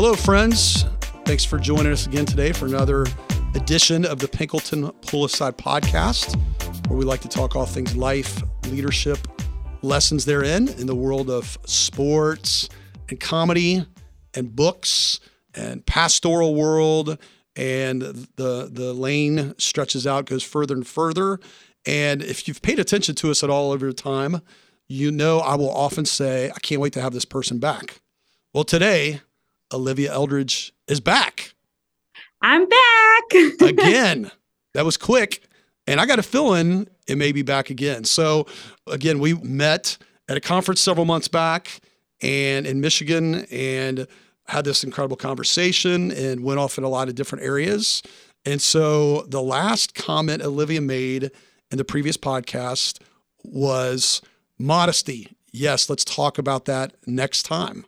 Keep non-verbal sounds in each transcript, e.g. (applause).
Hello, friends. Thanks for joining us again today for another edition of the Pinkleton Pull Aside podcast, where we like to talk all things life, leadership, lessons therein in the world of sports and comedy and books and pastoral world. And the, the lane stretches out, goes further and further. And if you've paid attention to us at all over time, you know I will often say, I can't wait to have this person back. Well, today, Olivia Eldredge is back. I'm back (laughs) again. That was quick. And I got a feeling it may be back again. So, again, we met at a conference several months back and in Michigan and had this incredible conversation and went off in a lot of different areas. And so, the last comment Olivia made in the previous podcast was modesty. Yes, let's talk about that next time.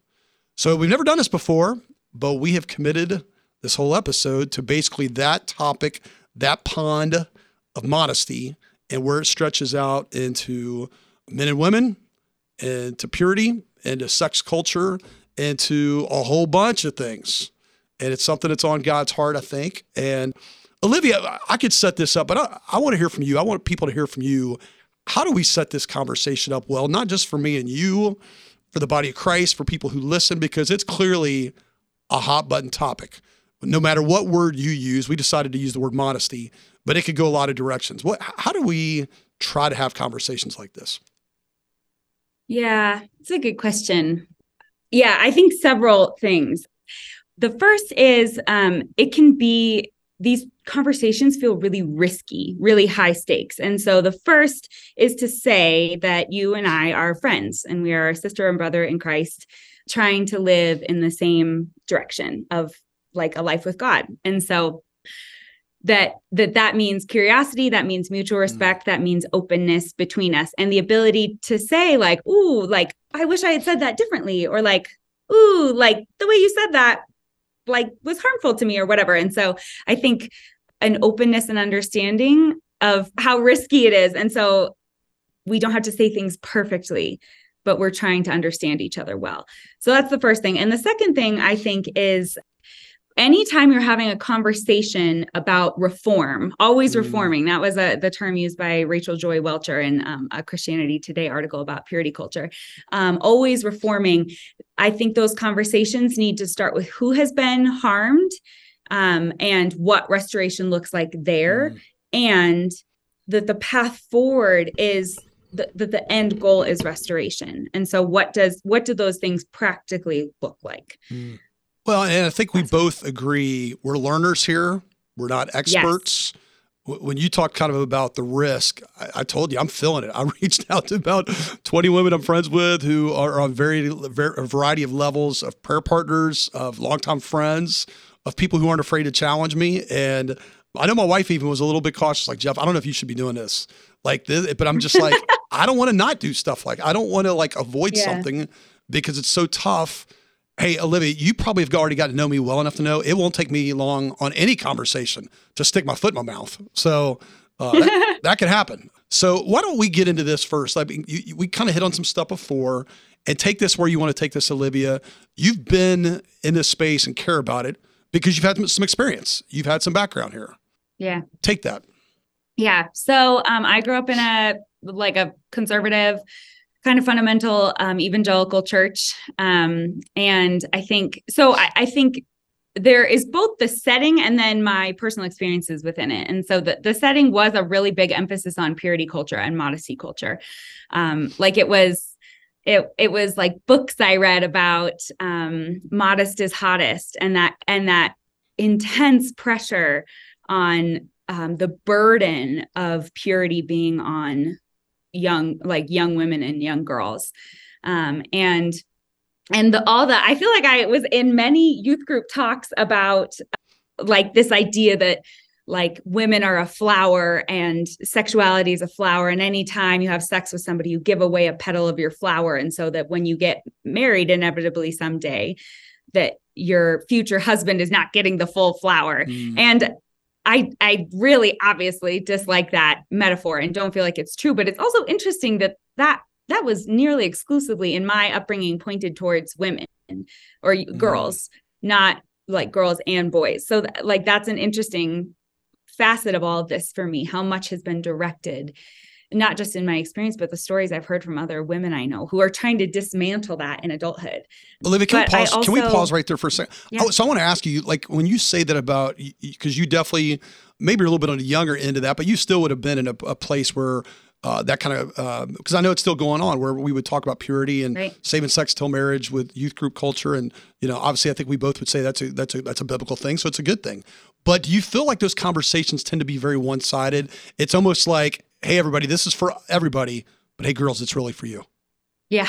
So we've never done this before, but we have committed this whole episode to basically that topic, that pond of modesty, and where it stretches out into men and women, and to purity, and to sex culture, and to a whole bunch of things. And it's something that's on God's heart, I think. And Olivia, I could set this up, but I, I want to hear from you. I want people to hear from you. How do we set this conversation up well, not just for me and you, for the body of Christ, for people who listen, because it's clearly a hot button topic. No matter what word you use, we decided to use the word modesty, but it could go a lot of directions. What, how do we try to have conversations like this? Yeah, it's a good question. Yeah, I think several things. The first is um, it can be these conversations feel really risky, really high stakes. And so the first is to say that you and I are friends and we are sister and brother in Christ trying to live in the same direction of like a life with God. And so that that that means curiosity that means mutual mm. respect that means openness between us and the ability to say like ooh like i wish i had said that differently or like ooh like the way you said that like was harmful to me or whatever. And so I think an openness and understanding of how risky it is. And so we don't have to say things perfectly, but we're trying to understand each other well. So that's the first thing. And the second thing I think is anytime you're having a conversation about reform, always mm. reforming, that was a, the term used by Rachel Joy Welcher in um, a Christianity Today article about purity culture, um, always reforming. I think those conversations need to start with who has been harmed um, and what restoration looks like there, mm. and that the path forward is that the, the end goal is restoration. And so, what does what do those things practically look like? Mm. Well, and I think we both agree we're learners here. We're not experts. Yes. When you talk kind of about the risk, I, I, told you I'm feeling it. (laughs) I reached out to about 20 women I'm friends with who are on very, very a variety of levels of prayer partners, of longtime friends, of people who aren't afraid to challenge me. And I know my wife even was a little bit cautious, like Jeff. I don't know if you should be doing this, like this, but I'm just like (laughs) I don't want to not do stuff like I don't want to like avoid yeah. something because it's so tough Hey, Olivia, you probably have already got to know me well enough to know it won't take me long on any conversation to stick my foot in my mouth. So uh, that, (laughs) that could happen. So why don't we get into this first? I mean, you, you, we kind of hit on some stuff before, and take this where you want to take this, Olivia. You've been in this space and care about it because you've had some experience. You've had some background here. Yeah. Take that. Yeah. So um, I grew up in a like a conservative kind of fundamental um, evangelical church. Um, and I think so. I, I, think there is both the setting and then my personal experiences within it. And so the, the setting was a really big emphasis on purity culture and modesty culture. Um, like it was. It, it was like books I read about um, modest is hottest and that and that intense pressure on um, the burden of purity being on young like young women and young girls. Um, and and the, all that i feel like i was in many youth group talks about like this idea that like women are a flower and sexuality is a flower. And anytime you have sex with somebody you give away a petal of your flower. And so that when you get married inevitably someday that your future husband is not getting the full flower. Mm. and I I really obviously dislike that metaphor and don't feel like it's true but it's also interesting that that that was nearly exclusively in my upbringing pointed towards women or mm. girls not like girls and boys so th- like that's an interesting facet of all of this for me how much has been directed not just in my experience but the stories i've heard from other women i know who are trying to dismantle that in adulthood olivia can, we pause, also, can we pause right there for a second yeah. oh, so i want to ask you like when you say that about because you definitely maybe a little bit on the younger end of that but you still would have been in a, a place where uh, that kind of because uh, I know it's still going on where we would talk about purity and right. saving sex till marriage with youth group culture and you know obviously I think we both would say that's a that's a that's a biblical thing so it's a good thing but do you feel like those conversations tend to be very one sided it's almost like hey everybody this is for everybody but hey girls it's really for you. Yeah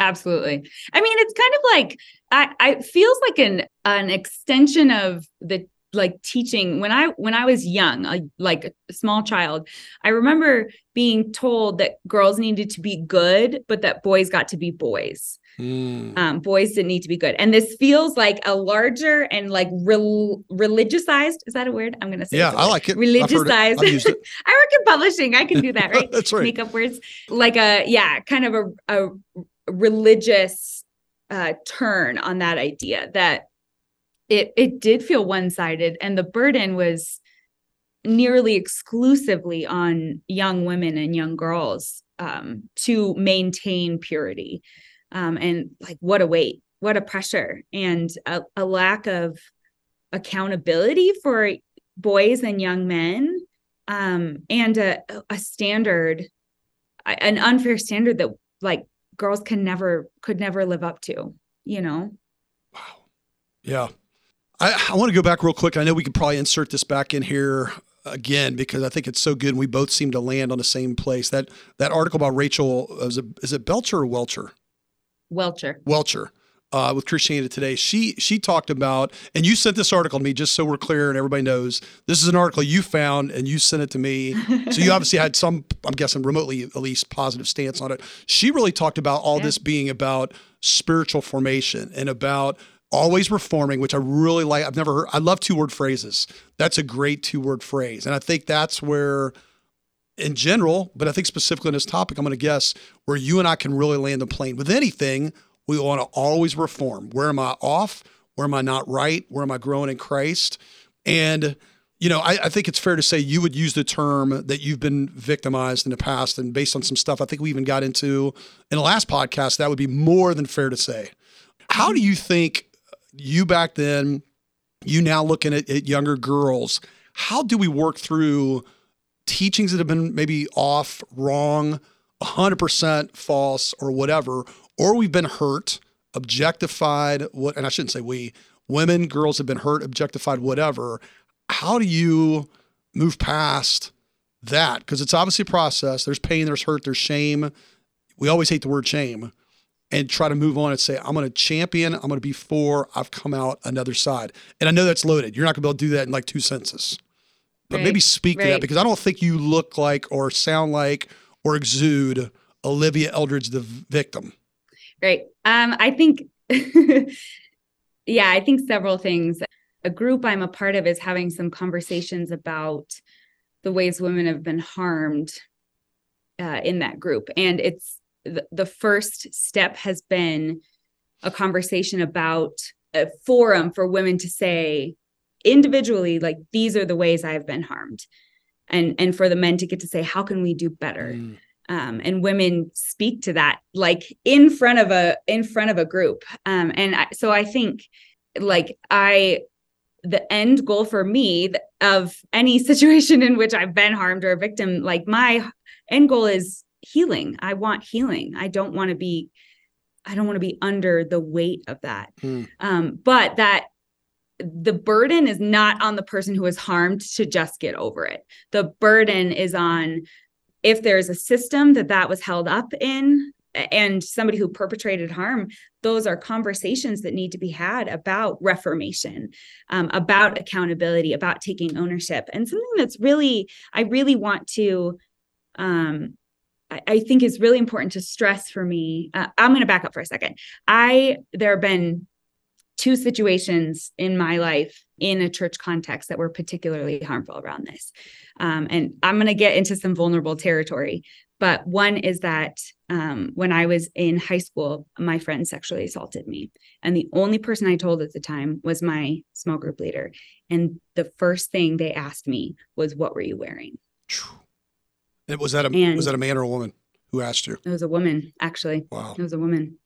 absolutely. I mean it's kind of like I I feels like an an extension of the like teaching when i when i was young a, like a small child i remember being told that girls needed to be good but that boys got to be boys. Mm. um, boys didn't need to be good. And this feels like a larger and like real religiousized is that a word? I'm gonna say yeah i like it. Religiousized. it. it. (laughs) i work in publishing. I can do that (laughs) right? That's right. Make up words. Like a yeah kind of a, a religious uh, turn on that idea that it it did feel one-sided and the burden was nearly exclusively on young women and young girls um, to maintain purity. Um, and like what a weight what a pressure and a, a lack of accountability for boys and young men um, and a, a standard an unfair standard that like girls can never could never live up to you know? Wow. Yeah I, I want to go back real quick. I know we could probably insert this back in here again because I think it's so good and we both seem to land on the same place. That that article about Rachel is it, is it Belcher or Welcher? Welcher. Welcher. Uh, with Christianity Today, she she talked about, and you sent this article to me just so we're clear and everybody knows this is an article you found and you sent it to me. (laughs) so you obviously had some, I'm guessing, remotely at least positive stance on it. She really talked about all yeah. this being about spiritual formation and about always reforming, which I really like. I've never heard, I love two word phrases. That's a great two word phrase. And I think that's where, in general, but I think specifically in this topic, I'm going to guess where you and I can really land the plane. With anything, we want to always reform. Where am I off? Where am I not right? Where am I growing in Christ? And, you know, I, I, think it's fair to say you would use the term that you've been victimized in the past. And based on some stuff I think we even got into in the last podcast, that would be more than fair to say. How do you think you back then, you now looking at, at younger girls. How do we work through teachings that have been maybe off, wrong, 100% false, or whatever, or we've been hurt, objectified, what, and I shouldn't say we, women, girls have been hurt, objectified, whatever. How do you move past that? Because it's obviously a process. There's pain, there's hurt, there's shame. We always hate the word shame and try to move on and say, I'm going to champion, I'm going to be for, I've come out another side. And I know that's loaded. You're not going to be able to do that in like two sentences. But right. maybe speak right. to that because I don't think you look like or sound like or exude Olivia Eldredge, the victim. Right. Um, I think, (laughs) yeah, I think several things. A group I'm a part of is having some conversations about the ways women have been harmed uh, in that group. And it's the, first step has been a conversation about a forum for women to say individually like these are the ways i've been harmed. And and for the men to get to say how can we do better? Mm. um, and women speak to that like in front of a in front of a group. Um, and I, so i think like i the end goal for me of any (laughs) situation in which i've been harmed or a victim like my end goal is healing. I want healing. I don't want to be I don't want to be under the weight of that. Mm. Um, but that the burden is not on the person who is harmed to just get over it. The burden is on if there's a system that that was held up in and somebody who perpetrated harm those are conversations that need to be had about reformation um, about accountability about taking ownership and something that's really i really want to um, I, think is really important to stress for me uh, i'm going to back up for a second i there have been two situations in my life in a church context that were particularly harmful around this. Um, and I'm going to get into some vulnerable territory. But one is that um, when I was in high school, my friend sexually assaulted me. And the only person I told at the time was my small group leader. And the first thing they asked me was, What were you wearing? It was that a and was that a man or a woman who asked you? It was a woman, actually. Wow. It was a woman.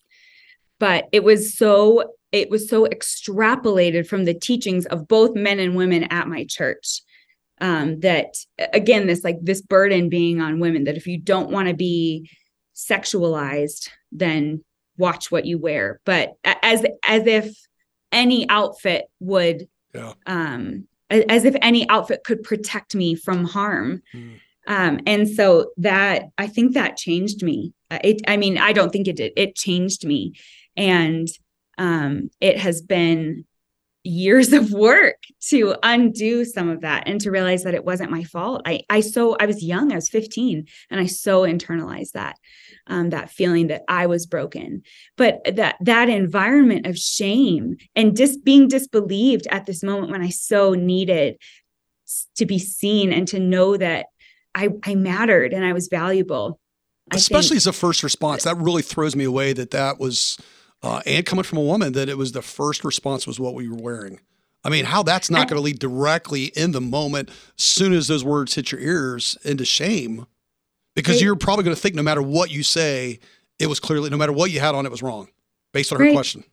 But it was so it was so extrapolated from the teachings of both men and women at my church um, that again this like this burden being on women that if you don't want to be sexualized then watch what you wear but as as if any outfit would yeah. um as if any outfit could protect me from harm mm. Um and so that i think that changed me it i mean i don't think it did it changed me and um, it has been years (laughs) of work to undo some of that and to realize that it wasn't my fault. I I so I was young, I was 15, and I so internalized that um, that feeling that I was broken. But that that environment of shame and just being disbelieved at this moment when I so needed to be seen and to know that I I mattered and I was valuable. Especially as a first response, that really throws me away that that was uh, and coming from a woman that it was the first response was what we were wearing. I mean, how that's not going to lead directly in the moment, as soon as those words hit your ears, into shame, because you're probably going to think no matter what you say, it was clearly no matter what you had on, it was wrong, based on her right. question.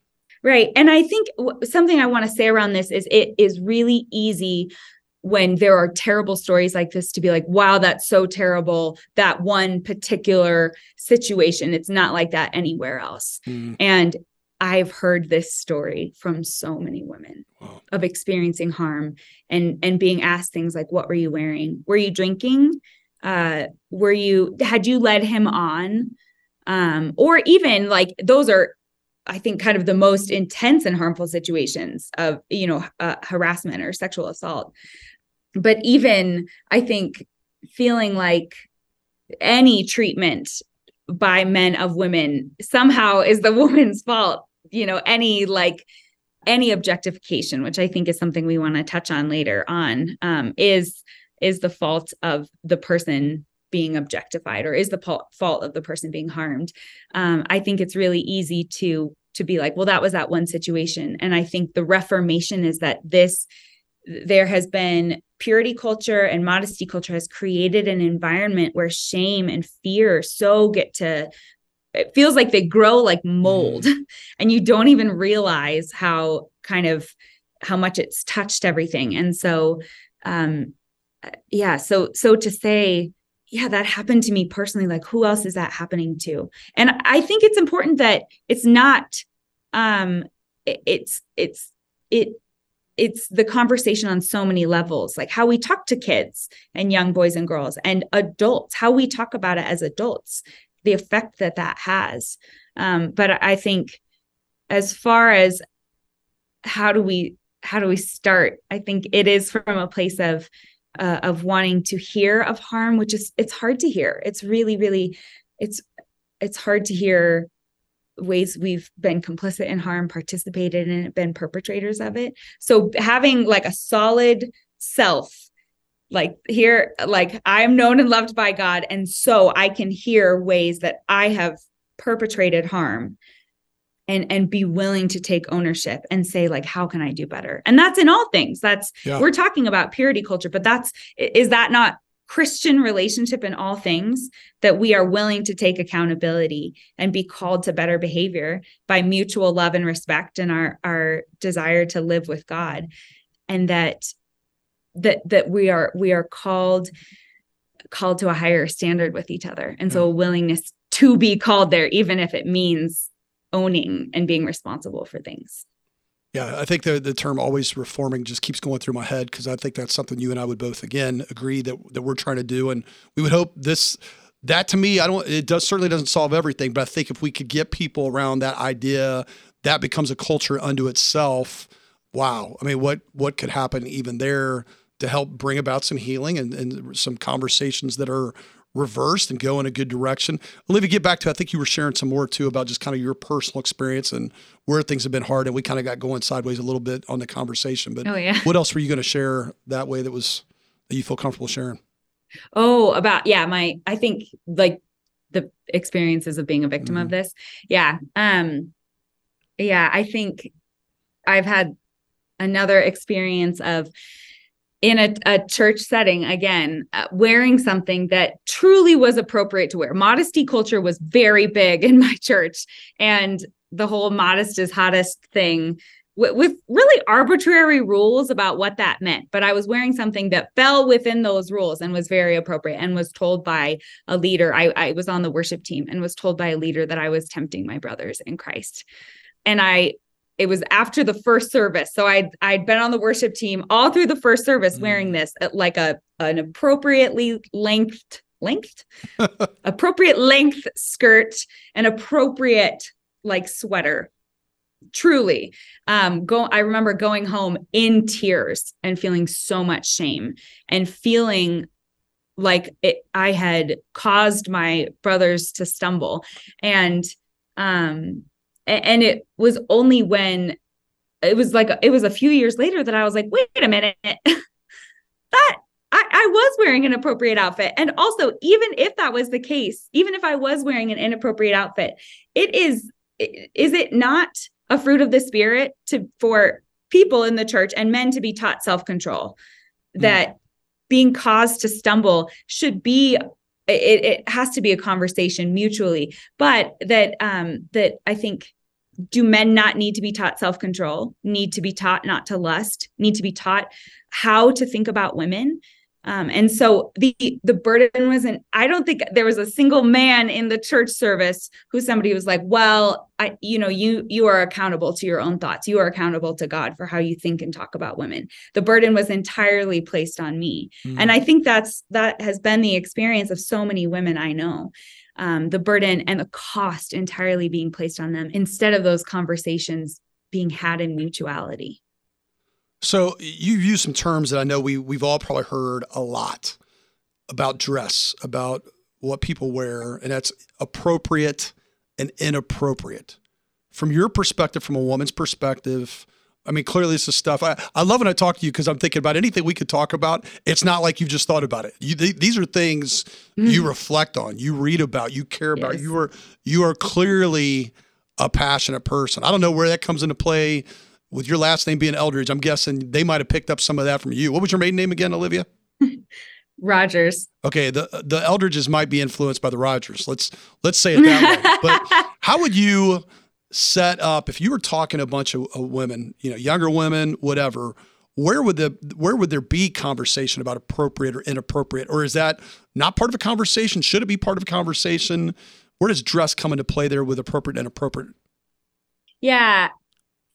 Right, and I think something I want to say around this is it is really easy when there are terrible stories like this to be like wow that's so terrible that one particular situation. It's not like that anywhere else. Mm. and i've heard this story from so many women wow. of experiencing harm and and being asked things like what were you wearing? Were you drinking? Uh were you had you led him on? Um or even like those are I think kind of the most intense and harmful situations of you know uh, harassment or sexual assault. But even I think feeling like any treatment by men of women somehow is the (laughs) woman's fault you know any like any objectification which i think is something we want to touch on later on um, is is the fault of the person being objectified or is the fault of the person being harmed. Um, i think it's really easy to to be like well that was that one situation. And i think the reformation is that this there has been purity culture and modesty culture has created an environment where shame and fear so get to it feels like they grow like mold. Mm. (laughs) and you don't even realize how kind of how much it's touched everything. And so um yeah so so to say yeah that happened to me personally like who else is that happening to? And i think it's important that it's not um it, it's it's it it's the conversation on so many levels like how we talk to kids and young boys and girls and adults how we talk about it as adults the effect that that has. Um, but i think as far as how do we how do we start i think it is from a place of uh, of wanting to hear of harm which is it's hard to hear it's really really it's it's hard to hear ways we've been complicit in harm, participated in it, been perpetrators of it. So having like a solid self, like here, like I'm known and loved by God. And so I can hear ways that I have perpetrated harm and and be willing to take ownership and say like how can i do better and that's in all things that's yeah. we're talking about purity culture but that's is that not Christian relationship in all things, that we are willing to take accountability and be called to better behavior by mutual love and respect and our, our desire to live with God. And that that that we are we are called called to a higher standard with each other. And so a willingness to be called there, even if it means owning and being responsible for things. Yeah, I think the the term always reforming just keeps going through my head because I think that's something you and I would both again agree that that we're trying to do, and we would hope this that to me, I don't. It does certainly doesn't solve everything, but I think if we could get people around that idea, that becomes a culture unto itself. Wow, I mean, what what could happen even there to help bring about some healing and, and some conversations that are reversed and go in a good direction. Olivia, get back to I think you were sharing some more too about just kind of your personal experience and where things have been hard, and we kind of got going sideways a little bit on the conversation. But oh, yeah. what else were you going to share that way that was that you feel comfortable sharing? Oh, about yeah, my I think like the experiences of being a victim mm-hmm. of this. Yeah. Um yeah, I think I've had another experience of in a, a church setting again uh, wearing something that truly was appropriate to wear modesty culture was very big (laughs) in my church and the whole modest is hottest thing with, really arbitrary rules about what that meant. But I was wearing something that fell within those rules and was very appropriate and was told by a leader. I, I was on the worship team and was told by a leader that I was tempting my brothers in Christ. And I it was after the first service. So I'd I'd been on the worship team all through the first service mm. wearing this like a an appropriately lengthed length (laughs) appropriate length skirt an appropriate like sweater truly um go i remember going home in tears and feeling so much shame and feeling like it, i had caused my brothers to stumble and um and it was only when it was like it was a few years later that i was like wait a minute (laughs) that I, I was wearing an appropriate outfit. And also, even if that was the case, even if I was wearing an inappropriate outfit, it is, is it not a fruit of the spirit to for people in the church and men to be taught self-control mm. that being caused to stumble should be it, it has to be a conversation mutually but that um that i think do men not need to be taught self-control need to be taught not to lust need to be taught how to think about women um, and so the the burden wasn't. I don't think there was a single man in the church service who somebody was like, "Well, I, you know, you you are accountable to your own thoughts. You are accountable to God for how you think and talk about women." The burden was entirely placed on me, mm. and I think that's that has been the experience of so many women I know. Um, the burden and the cost entirely being placed on them instead of those conversations being had in mutuality. So you've used some terms that I know we we've all probably heard a lot about dress, about what people wear, and that's appropriate and inappropriate. From your perspective, from a woman's perspective, I mean, clearly this is stuff. I, I love when I talk to you because I'm thinking about anything we could talk about. It's not like you've just thought about it. You, th- these are things mm. you reflect on, you read about, you care yes. about. You are you are clearly a passionate person. I don't know where that comes into play with your last name being Eldredge, I'm guessing they might have picked up some of that from you. What was your maiden name again, Olivia? (laughs) Rogers. Okay, the the Eldredges might be influenced by the Rogers. Let's let's say it that way. (laughs) But how would you set up if you were talking to a bunch of, of, women, you know, younger women, whatever? Where would the where would there be conversation about appropriate or inappropriate, or is that not part of a conversation? Should it be part of a conversation? Where does dress come into play there with appropriate and inappropriate? Yeah,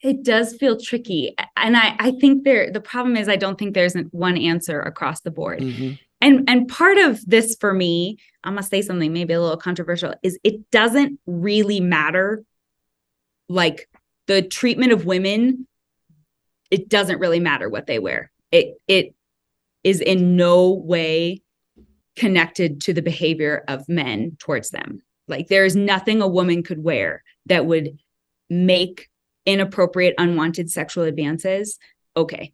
it does feel tricky and i i think there the problem is i don't think there's one answer across the board mm-hmm. and and part of this for me i'm gonna say something maybe a little controversial is it doesn't really matter like the treatment of women it doesn't really matter what they wear. It it is in no way connected to the behavior of men towards them. Like there is nothing a woman could wear that would make inappropriate, unwanted sexual advances, okay,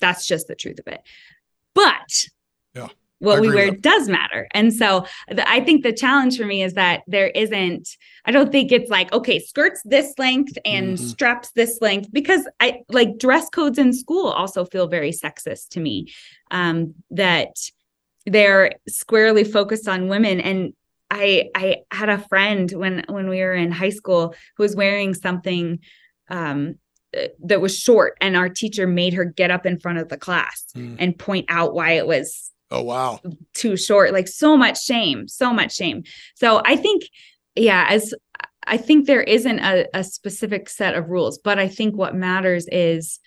that's just the truth of it. But what we wear does matter. And so the, I think the challenge for me is that there isn't, I don't think it's like, okay, skirts this length and mm-hmm. straps this length, because I like dress codes in school also feel very sexist to me. Um, that they're squarely focused on women and I I had a friend when when we were in high school who was wearing something um, that was short and our teacher made her get up in front of the class mm. and point out why it was oh wow. too short like so much shame so much shame. So i think yeah as i think there isn't a, a specific set of rules but i think what matters is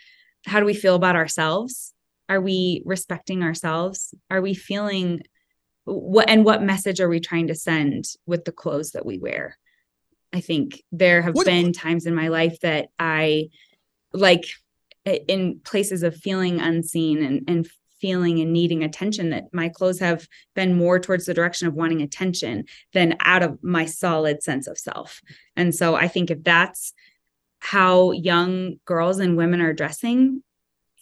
how do we feel about ourselves? Are we respecting ourselves? Are we feeling what and what message are we trying to send with the clothes that we wear? I think there have What- been times in my life that i like in places of feeling unseen and and feeling and needing attention that my clothes have been more towards the direction of wanting attention than out of my solid sense of self and so i think if that's how young girls and women are dressing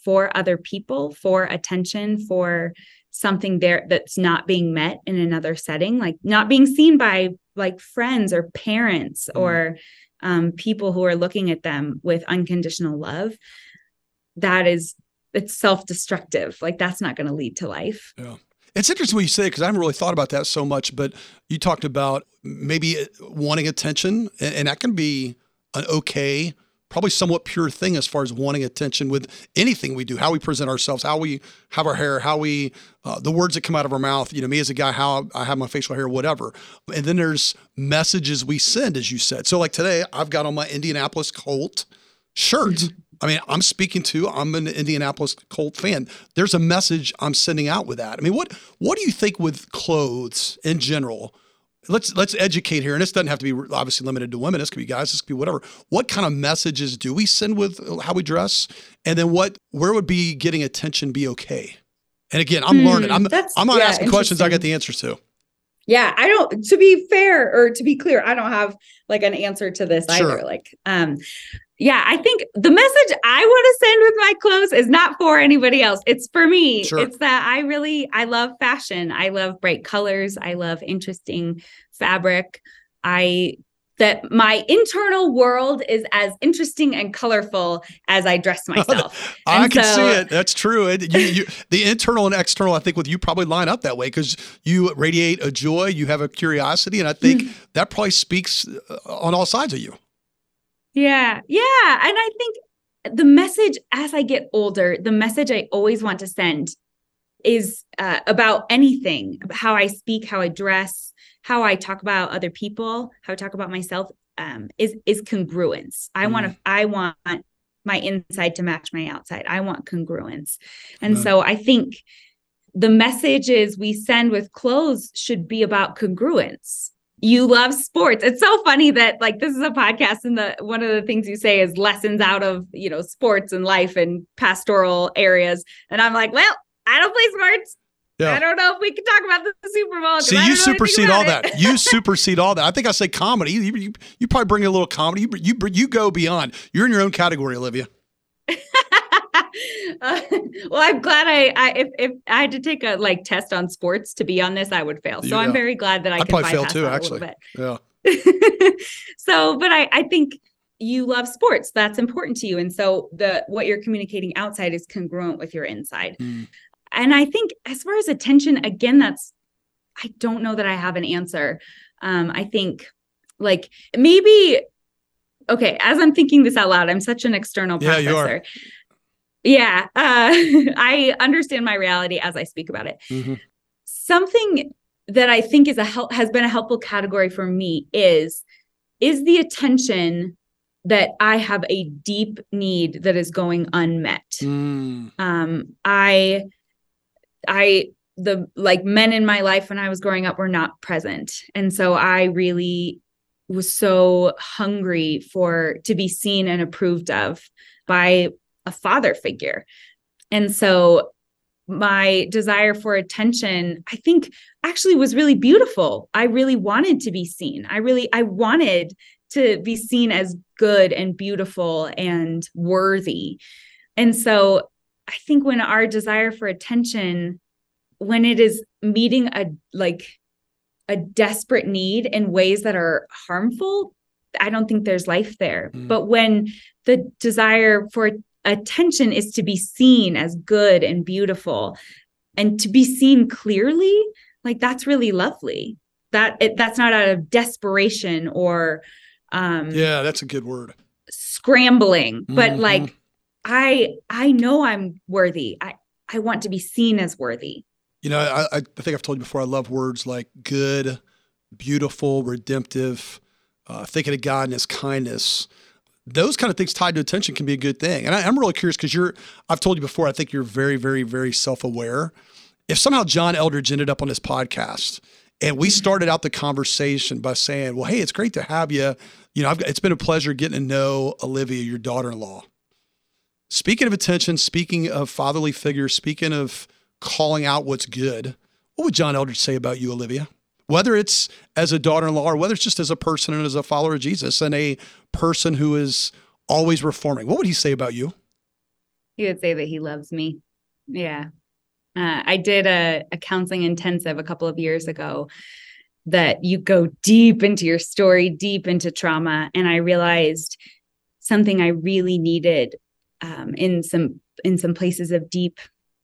for other people for attention for something there that's not being met in another setting like not being seen by like friends or parents Mm. or um, people who are looking at them with unconditional love that is it's self-destructive like that's not going to lead to life yeah It's interesting what you say because I haven't really thought about that so much. But you talked about maybe uh, wanting attention, and, and that can be an okay, probably somewhat pure thing as far as wanting attention with anything we do, how we present ourselves, how we have our hair, how we, uh, the words that come out of our mouth. You know, me as a guy, how I have my facial hair, whatever. And then there's messages we send, as you said. So like today, I've got on my Indianapolis Colt shirt. (laughs) I mean, I'm speaking to, I'm an Indianapolis Colt fan. There's a message I'm sending out with that. I mean, what what do you think with clothes in general? Let's let's educate here, and this doesn't have to be obviously limited to women. This could be guys. This could be whatever. What kind of messages do we send with how we dress, and then what? Where would be getting attention be okay? And again, I'm Hmm, learning. I'm I'm not yeah, asking questions. I get the answers to. yeah i don't to be fair or to be clear i don't have like an answer to this Sure. either like um yeah i think the message i want to send with my clothes is not for anybody else it's for me Sure. it's that i really i love fashion i love bright colors i love interesting fabric i that my internal world is as interesting and colorful as i dress (laughs) myself I And can so- see it. That's true. It, you, you, the internal and external, I think, with you probably line up that way because you radiate a joy, you have a curiosity, and I think Mm. that probably speaks uh, on all sides of you. Yeah. Yeah. And I think the message as I get older, the message I always want to send is uh, about anything, how I speak, how I dress, how I talk about other people, how I talk about myself um, is is congruence. I want to I want my inside to match my outside. I want congruence. And Amen. so I think the messages we send with clothes should be about congruence. You love sports. It's so funny that like this is a podcast and the one of the things you say is lessons out of, you know, sports and life and pastoral areas. And I'm like, well, I don't play sports. Yeah. I don't know if we can talk about the Super Bowl. See, you don't know anything supersede all about that. You (laughs) supersede all that. I think I say comedy. You, you, you probably bring a little comedy. You, you, you go beyond. You're in your own category, Olivia. (laughs) Uh, well, I'm glad I, I if, if I had to take a like test on sports to be on this, I would fail. So Yeah. I'm very glad that I I'd can probably fail too, actually. Yeah. (laughs) so, but I, I think you love sports. That's important to you, and so the what you're communicating outside is congruent with your inside. Mm. And I think as far as attention, again, that's I don't know that I have an answer. Um, I think like maybe okay, as I'm thinking this out loud, I'm such an external Yeah, processor. you are. Yeah, uh, (laughs) I understand my reality as I speak about it. Mhm. Something that I think is a help has been a helpful category for me is is the attention that I have a deep need that is going unmet Mm. um i i the like men in my life when i was growing up were not present and so i really was so hungry for to be seen and approved of by a father figure and so my desire for attention i think actually was really beautiful i really wanted to be seen i really i wanted to be seen as good and beautiful and worthy and so I think when our desire for attention, when it is meeting a like a desperate need in ways that are harmful, I don't think there's life there. Mm. But when the desire for attention is to be seen as good and beautiful and to be seen clearly, like that's really lovely. That it, that's not out of desperation or um Yeah, that's a good word. scrambling, but Mhm. like I I know I'm worthy. I I want to be seen as worthy. You know, I, I I think I've told you before. I love words like good, beautiful, redemptive, uh, thinking of God and His kindness. Those kind of things tied to attention can be a good thing. And I, I'm really curious because you're. I've told you before. I think you're very, very, very self-aware. if somehow John Eldredge ended up on this podcast and we started out the conversation by saying, well, hey, it's great to have you. You know, I've, it's been a pleasure getting to know Olivia, your daughter in law. Speaking of attention, speaking of fatherly figures, speaking of calling out what's good, what would John Eldredge say about you, Olivia? Whether it's as a daughter in law or whether it's just as a person and as a follower of Jesus and a person who is always reforming, what would he say about you? He would say that he loves me. Yeah. Uh, I did a, a counseling intensive a couple of years ago that you go deep into your story, deep into trauma. And I realized something I really needed um, in some in some places of deep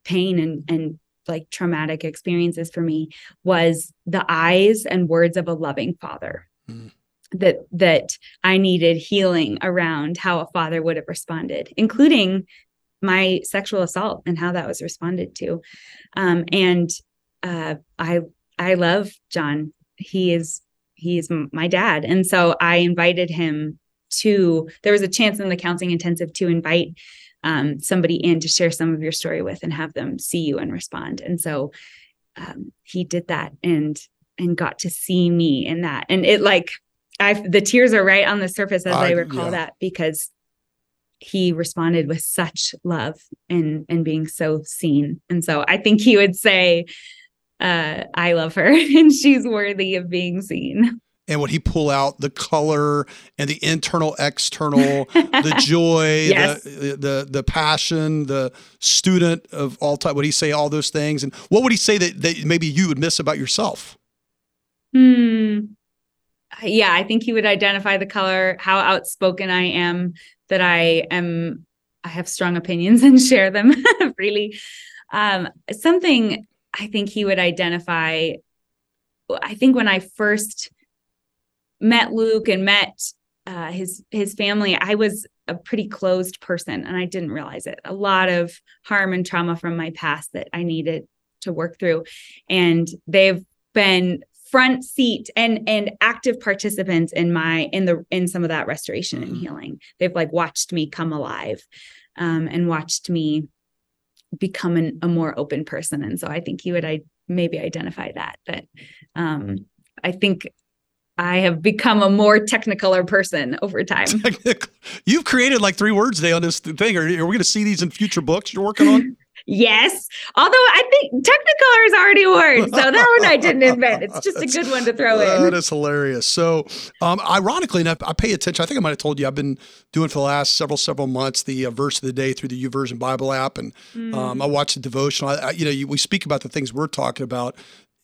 pain and and like traumatic experiences for me was the eyes and words of a loving father mm. that that i needed healing around how a father would have responded including my sexual assault and how that was responded to. Um, and uh, i i love john. He is he is my dad. And so i invited him to there was a chance in the counseling intensive to invite um, somebody in to share some of your story with and have them see you and respond. And so um, he did that and and got to see me in that. And it like i the tears are right on the surface as uh, i recall yeah. that because he responded with such love and and being so seen. And so i think he would say uh, i love her (laughs) and she's worthy of being seen and would he pull out the color and the internal external the (laughs) joy yes. the, the the passion the student of all time? Would he say all those things? And what would he say that, that maybe you would miss about yourself? Hmm. Yeah i think he would identify the color how outspoken i am that i am i have strong opinions (laughs) and share them (laughs) freely. Um something i think he would identify i think when i first met Luke and met uh, his his family, I was a pretty closed person, and I didn't realize it. A lot of harm and trauma from my past that I needed to work through, and they've been front seat and and active participants in my in the in some of that restoration and mm-hmm. healing. They've like watched me come alive, um, and watched me become an, a more open person. And so I think you would I maybe identify that that um, I think I have become a more technicolor person over time. (laughs) You've created like three words today on this thing. Are, are we going to see these in future books you're working on? (laughs) yes. Although I think technicolor is already a word. So that one I didn't invent. It's just a good one to throw (laughs) in. That is hilarious. So, um, ironically enough, I pay attention. I think I might have told you I've been doing for the last several, several months the uh, verse of the day through the YouVersion Bible app. And mm. um, I watch the devotional. I, I, you know, you, we speak about the things we're talking about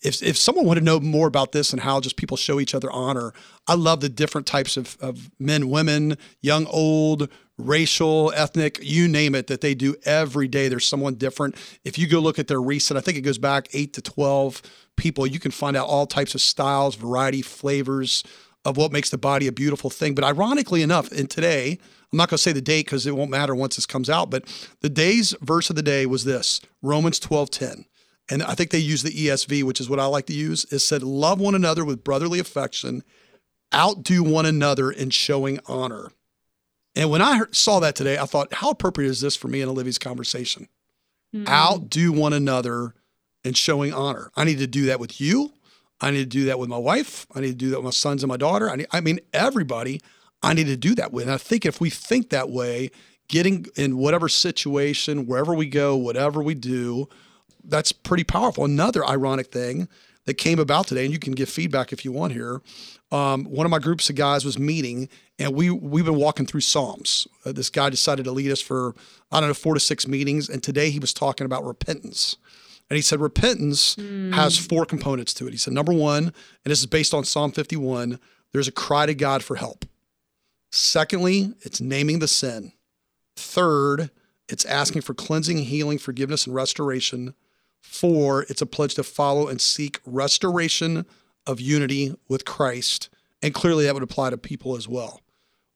if, if someone wanted to know more about this and how just people show each other honor, I love the different types of, of men, women, young, old, racial, ethnic, you name it, that they do every day. There's someone different. If you go look at their recent, I think it goes back eight to 12 people, you can find out all types of styles, variety, flavors of what makes the body a beautiful thing. But ironically enough, in today, I'm not going to say the date because it won't matter once this comes out, but the day's verse of the day was this Romans 12 10 and I think they use the ESV, which is what I like to use, is said, love one another with brotherly affection, outdo one another in showing honor. And when I heard, saw that today, I thought, how appropriate is this for me and Olivia's conversation? Mm-hmm. Outdo one another in showing honor. I need to do that with you. I need to do that with my wife. I need to do that with my sons and my daughter. I, need, I mean, everybody I need to do that with. And I think if we think that way, getting in whatever situation, wherever we go, whatever we do, that's pretty powerful. Another ironic thing that came about today, and you can give feedback if you want here. Um, one of my groups of guys was meeting, and we we've been walking through Psalms. Uh, this guy decided to lead us for I don't know four to six meetings, and today he was talking about repentance. And he said repentance mm. has four components to it. He said number one, and this is based on Psalm 51. There's a cry to God for help. Secondly, it's naming the sin. Third, it's asking for cleansing, healing, forgiveness, and restoration. Four, it's a pledge to follow and seek restoration of unity with Christ. And clearly that would apply to people as well.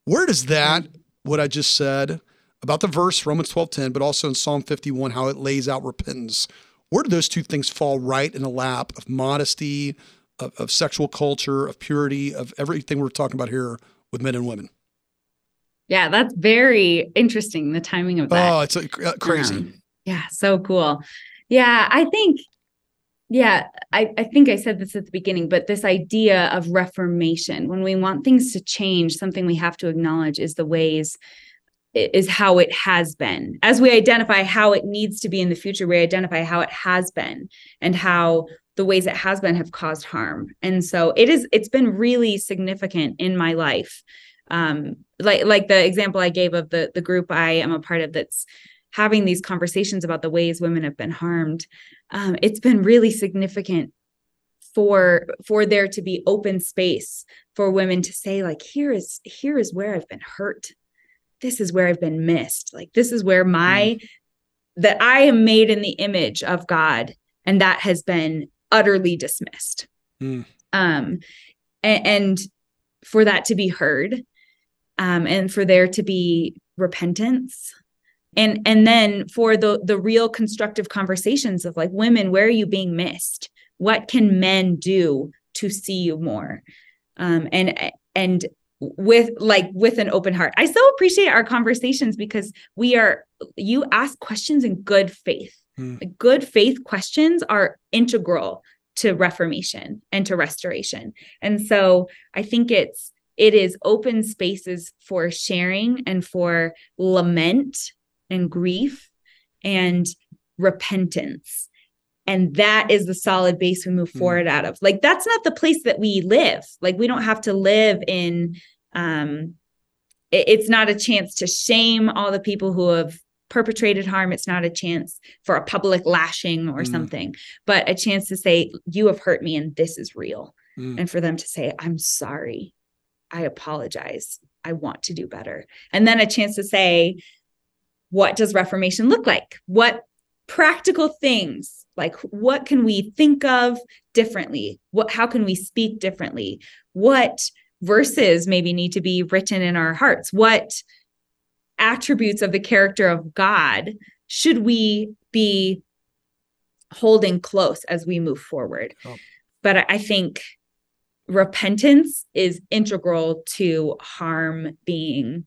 Where does that, what I just said about the verse, Romans 12 10, but also in Psalm 51, how it lays out repentance, where do those two things fall right in the lap of modesty, of, of sexual culture, of purity, of everything we're talking about here with men and women? Yeah, that's very interesting, the timing of that. Oh, it's uh, crazy. Um, yeah, so cool. Yeah, I think Yeah, I, I think I said this at the beginning, but this idea of reformation, when we want things to change, something we have to acknowledge is the ways is how it has been. As we identify how it needs to be in the future, we identify how it has been and how the ways it has been have caused harm. And so it is it's been really significant in my life. Um like like the example I gave of the the group I am a part of that's having these conversations about the ways women have been harmed um, it's been really significant for for there to be open space for women to say like here is here is where i've been hurt this is where i've been missed like this is where my mm. that i am made in the image of god and that has been utterly dismissed mm. um and, and, for that to be heard um and for there to be repentance and and then for the the real constructive conversations of like women where are you being missed? What can men do to see you more? Um and and with like with an open heart. I so appreciate our conversations because we are you ask questions in good faith. Hmm. good faith questions are integral to reformation and to restoration. And so i think it's it is open spaces for sharing and for lament and grief and repentance. And that is the solid base we move mm. forward out of. Like that's not the place that we live. Like we don't have to live in um it, it's not a chance to shame all the people who have perpetrated harm. It's not a chance for a public lashing or mm. something, but a chance to say, You have hurt me and this is real. Mm. And for them to say, I'm sorry. I apologize. I want to do better. And then a chance to say, what does reformation look like? What practical things like what can we think of differently? What how can we speak differently? What verses maybe need to be written in our hearts? What attributes of the character of God should we be holding close as we move forward? Oh. But I think repentance is integral to harm being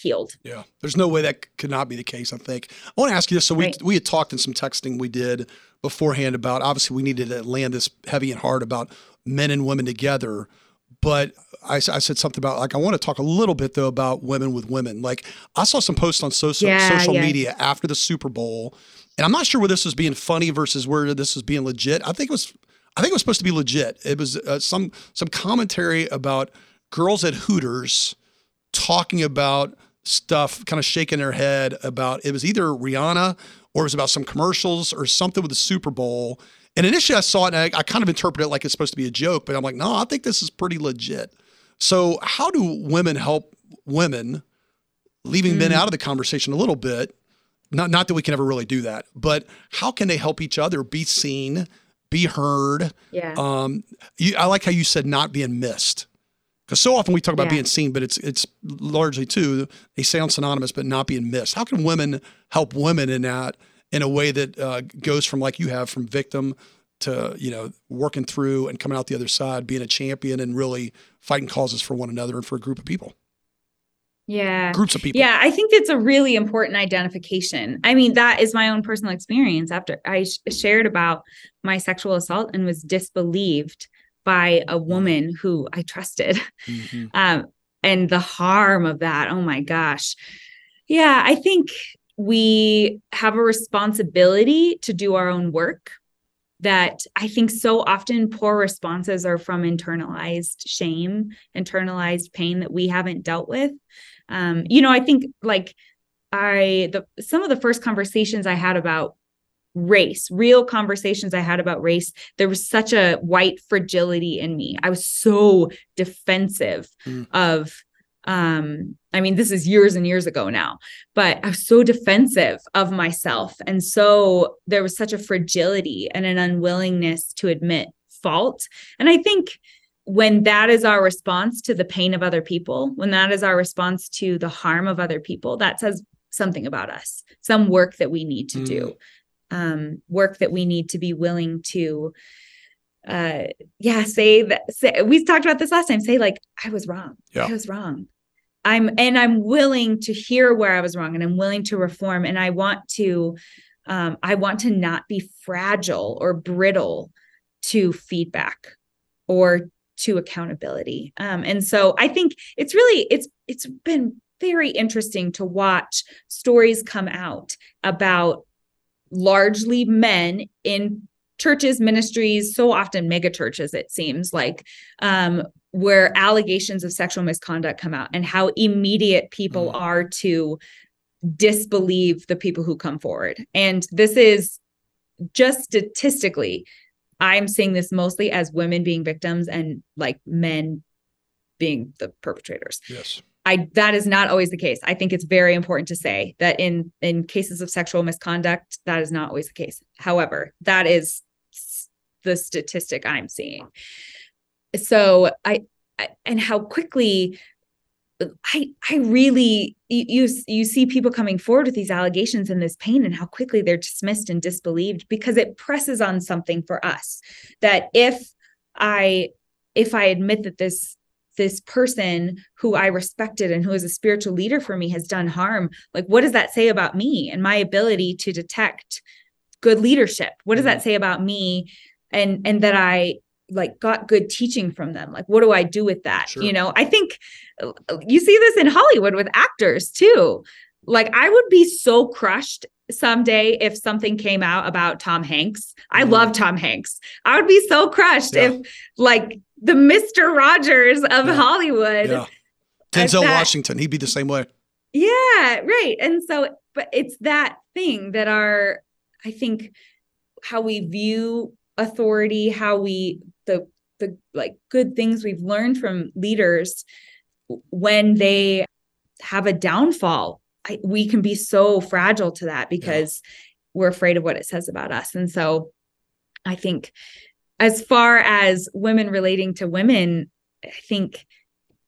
healed. Yeah, there's no way that could not be the case. I think. I want to ask you this. So we right. we had talked in some texting we did beforehand about obviously we needed to land this heavy and hard about men and women together. But I, I said something about like I want to talk a little bit though about women with women. Like I saw some posts on social yeah, social yeah. media after the Super Bowl, and I'm not sure where this was being funny versus where this was being legit. I think it was I think it was supposed to be legit. It was uh, some some commentary about girls at Hooters talking about stuff, kind of shaking their head about it was either Rihanna or it was about some commercials or something with the Super Bowl. And initially I saw it and I, I kind of interpreted it like it's supposed to be a joke, but I'm like, no, I think this is pretty legit. So, how do women help women, leaving mm. men out of the conversation a little bit? Not, not that we can ever really do that, but how can they help each other be seen, be heard? Yeah. Um, you, I like how you said not being missed. Because so often we talk about yeah. being seen, but it's it's largely too they sound synonymous, but not being missed. How can women help women in that in a way that uh, goes from like you have from victim to you know working through and coming out the other side, being a champion and really fighting causes for one another and for a group of people. Yeah. Groups of people. Yeah, I think it's a really important identification. I mean, that is my own personal experience after I sh- shared about my sexual assault and was disbelieved by a woman who I trusted. Mm-hmm. (laughs) Um, and the harm of that, oh my gosh. Yeah, I think we have a responsibility to do our own work that I think so often poor responses are from internalized shame, internalized pain that we haven't dealt with. Um, you know, I think like I the some of the first conversations I had about race, real conversations I had about race, there was such a white fragility in me. I was so defensive mm. of um I mean this is years and years ago now, but I was so defensive of myself and so there was such a fragility and an unwillingness to admit fault. And I think when that is our response to the pain of other people, when that is our response to the harm of other people, that says something about us, some work that we need to mm. do um, work that we need to be willing to uh yeah say that say, we talked about this last time say like i was wrong yeah. i was wrong i'm and i'm willing to hear where i was wrong and i'm willing to reform and i want to um, I want to not be fragile or brittle to feedback or to accountability. Um, and so I think it's really it's it's been very interesting to watch stories come out about largely men in churches, ministries, so often mega churches, it seems like, um, where allegations of sexual misconduct come out and how immediate people mm. are to disbelieve the people who come forward. And this is just statistically, I'm seeing this mostly as women being victims and like men being the perpetrators. Yes. I that is not always the case. I think it's very important to say that in in cases of sexual misconduct, that is not always the case. However, that is the statistic I'm seeing. So I, I and how quickly I I really you you see people coming forward with these allegations and this pain and how quickly they're dismissed and disbelieved because it presses on something for us that if I if I admit that this this person who I respected and who is a spiritual leader for me has done harm, like what does that say about me and my ability to detect good leadership? What does that mm-hmm. say about me and and that I like got good teaching from them? Like what do I do with that? Sure. You know, I think uh, you see this in Hollywood with actors too. Like I would be so crushed someday if something came out about Tom Hanks. I mm. love Tom Hanks. I would be so crushed yeah. if like the Mr. Rogers of yeah. Hollywood. Yeah. Denzel that, Washington, he'd be the same way. Yeah, right. And so, but it's that thing that our, I think, how we view authority, how we, the, the like good things we've learned from leaders when they have a downfall, I, we can be so fragile to that because yeah. we're afraid of what it says about us. And so I think as far as women relating to women, I think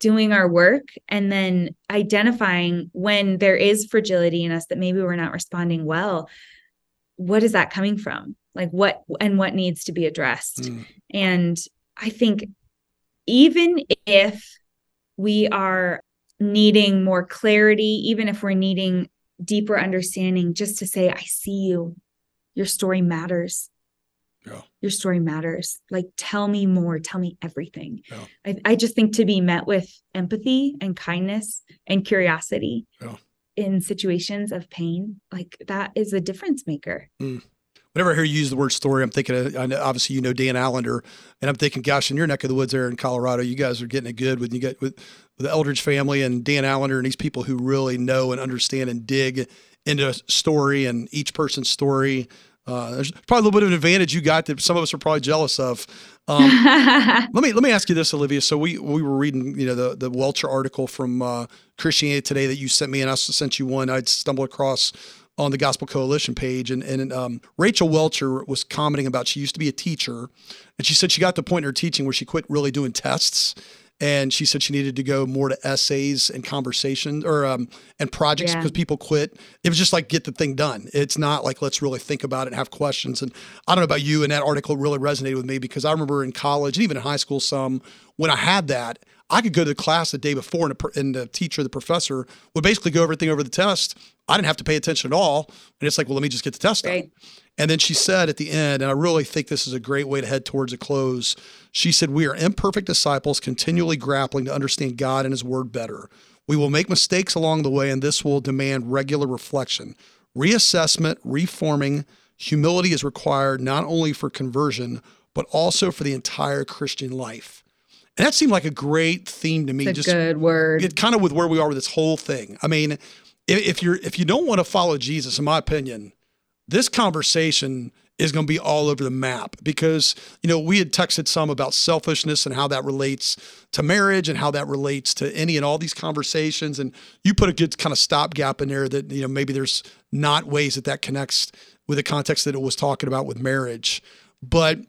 doing our work and then identifying when there is fragility in us that maybe we're not responding well what is that coming from like what and what needs to be addressed mm. and i think even if we are needing more clarity even if we're needing deeper understanding just to say i see you your story matters yeah. Your story matters. Like, tell me more. Tell me everything. Yeah. I, I just think to be met with empathy and kindness and curiosity yeah. in situations of pain, like that is a difference maker. Mm. Whenever I hear you use the word story, I'm thinking, of, I know, obviously, you know Dan Allender, and I'm thinking, gosh, in your neck of the woods there in Colorado, you guys are getting it good with you get with, with the Eldredge family and Dan Allender and these people who really know and understand and dig into story and each person's story. Uh, there's probably a little bit of an advantage you got that some of us are probably jealous of. Um, (laughs) let me let me ask you this, Olivia. So we we were reading, you know, the the Welcher article from uh, Christianity Today that you sent me, and I sent you one. I'd stumbled across on the Gospel Coalition page, and and um, Rachel Welcher was commenting about she used to be a teacher, and she said she got to the point in her teaching where she quit really doing tests and she said she needed to go more to essays and conversations or um, and projects because yeah. people quit. It was just like get the thing done. It's not like let's really think about it and have questions. And I don't know about you, and that article really resonated with me because I remember in college and even in high school, some when I had that, I could go to the class the day before, and, a, and the teacher, the professor, would basically go everything over the test. I didn't have to pay attention at all, and it's like, well, let me just get the test right. done. And then she said at the end, and I really think this is a great way to head towards a close. She said, We are imperfect disciples, continually grappling to understand God and His Word better. We will make mistakes along the way, and this will demand regular reflection, reassessment, reforming. Humility is required not only for conversion, but also for the entire Christian life. And that seemed like a great theme to me. It's just good word. It kind of with where we are with this whole thing. I mean, if you're if you don't want to follow Jesus, in my opinion, this conversation is going to be all over the map because you know we had texted some about selfishness and how that relates to marriage and how that relates to any and all these conversations. And you put a good kind of stopgap in there that you know maybe there's not ways that that connects with the context that it was talking about with marriage. But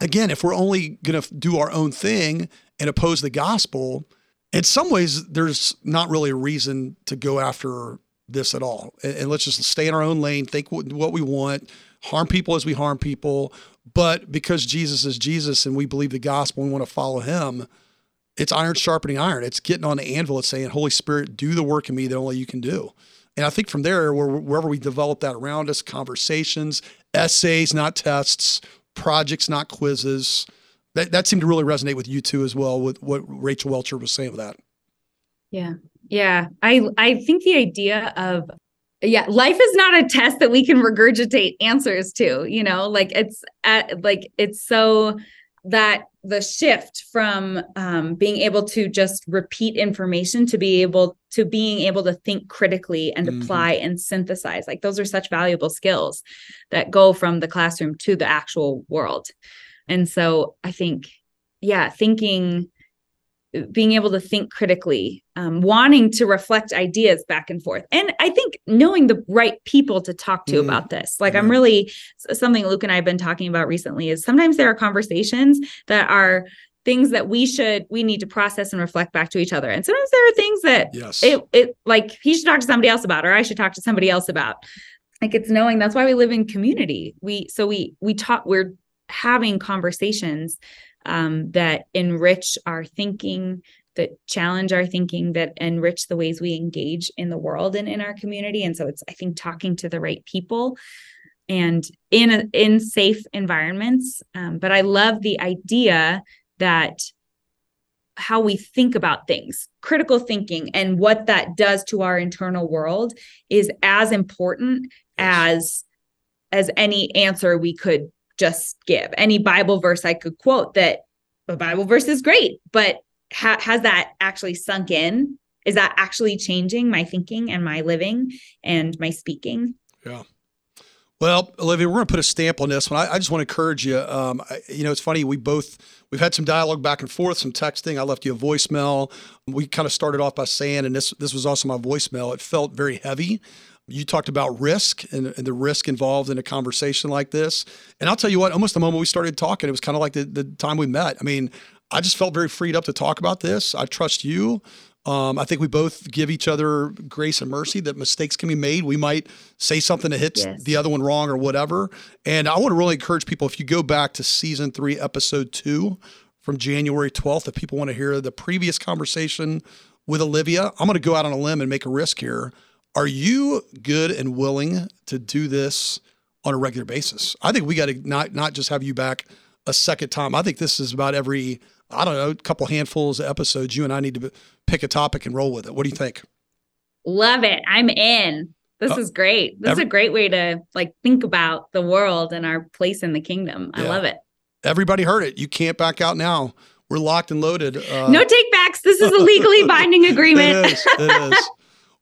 again if we're only going to do our own thing and oppose the gospel in some ways there's not really a reason to go after this at all. And, and let's just stay in our own lane, think what, what we want, harm people as we harm people. But because Jesus is Jesus and we believe the gospel we want to follow him, it's iron sharpening iron. It's getting on the anvil. It's saying, Holy Spirit, do the work in me that only you can do. And I think from there, where wherever we develop that around us, conversations, essays, not tests, projects, not quizzes. That, that seemed to really resonate with you too, as well, with what Rachel Welcher was saying with that. Yeah. Yeah. I I think the idea of yeah, life is not a test that we can regurgitate answers to, you know, like it's at, like it's so that the shift from um, being able to just repeat information to be able to being able to think critically and mm-hmm. apply and synthesize like those are such valuable skills that go from the classroom to the actual world and so i think yeah thinking being able to think critically, um, wanting to reflect ideas back and forth. And I think knowing the right people to talk to mm. about this. Like, I'm really something Luke and I have been talking about recently is sometimes there are conversations that are things that we should we need to process and reflect back to each other and sometimes there are things that yes. it, it like he should talk to somebody else about or i should talk to somebody else about like it's knowing that's why we live in community we so we we talk we're having conversations um, that enrich our thinking, that challenge our thinking, that enrich the ways we engage in the world and in our community. And so it's, I think, talking to the right people and in a, in safe environments. Um, but I love the idea that how we think about things critical thinking and what that does to our internal world is as important as as any answer we could just give any Bible verse I could quote that a Bible verse is great, but ha- has that actually sunk in? Is that actually changing my thinking and my living and my speaking? Yeah. Well, Olivia, we're going to put a stamp on this one. I, I just want to encourage you. Um, I, you know, it's funny. We both we've had some dialogue back and forth, some texting. I left you a voicemail. We kind of started off by saying, and this this was also my voicemail. It felt very heavy you talked about risk and, and, the risk involved in a conversation like this. And I'll tell you what, almost the moment we started talking, it was kind of like the, the time we met. I mean, I just felt very freed up to talk about this. I trust you. Um, I think we both give each other grace and mercy that mistakes can be made. We might say something that hits yes. the other one wrong or whatever. And I want to really encourage people if you go back to season three, episode two from January 12th, if people want to hear the previous conversation with Olivia, I'm going to go out on a limb and make a risk here. Are you good and willing to do this on a regular basis? I think we got to not not just have you back a second time. I think this is about every I don't know, a couple handfuls of episodes. You and I need to pick a topic and roll with it. What do you think? Love it. I'm in. This uh, is great. This every, is a great way to like think about the world and our place in the kingdom. I yeah. love it. Everybody heard it. You can't back out now. We're locked and loaded. Uh, no take backs. This is a legally (laughs) binding agreement. it is. It is.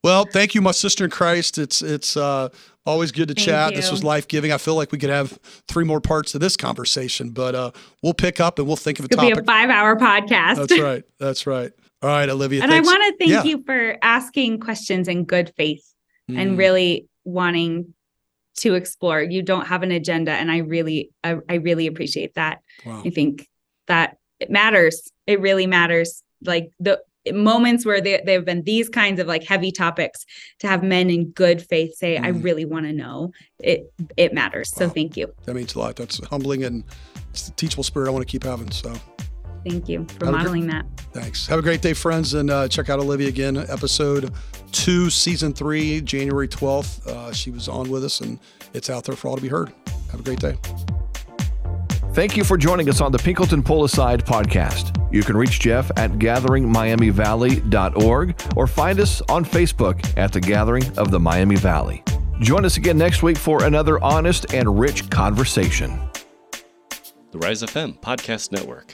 Well, thank you, my sister in Christ. It's it's uh, always good to thank chat. You. This was life giving. I feel like we could have three more parts to this conversation, but uh, we'll pick up and we'll think of a It'll topic. Be a five hour podcast. That's (laughs) right. That's right. All right, Olivia. And thanks. I want to thank yeah. you for asking questions in good faith mm. and really wanting to explore. You don't have an agenda, and I really, I, I really appreciate that. Wow. I think that it matters. It really matters. Like the moments where there, there have been these kinds of like heavy topics to have men in good faith say mm. i really want to know. It it matters wow. so thank you. That means a lot. That's humbling and it's the teachable spirit i want to keep having so. Thank you for have modeling great, that. Thanks. Have a great day friends and uh, check out olivia again episode two season three january 12th uh, she was on with us and it's out there for all to be heard. Have a great day Thank you for joining us on the Pinkleton Pull Aside podcast. You can reach Jeff at gatheringmiamivalley.org or find us on Facebook at the Gathering of the Miami Valley. Join us again next week for another honest and rich conversation. The Rise FM Podcast Network.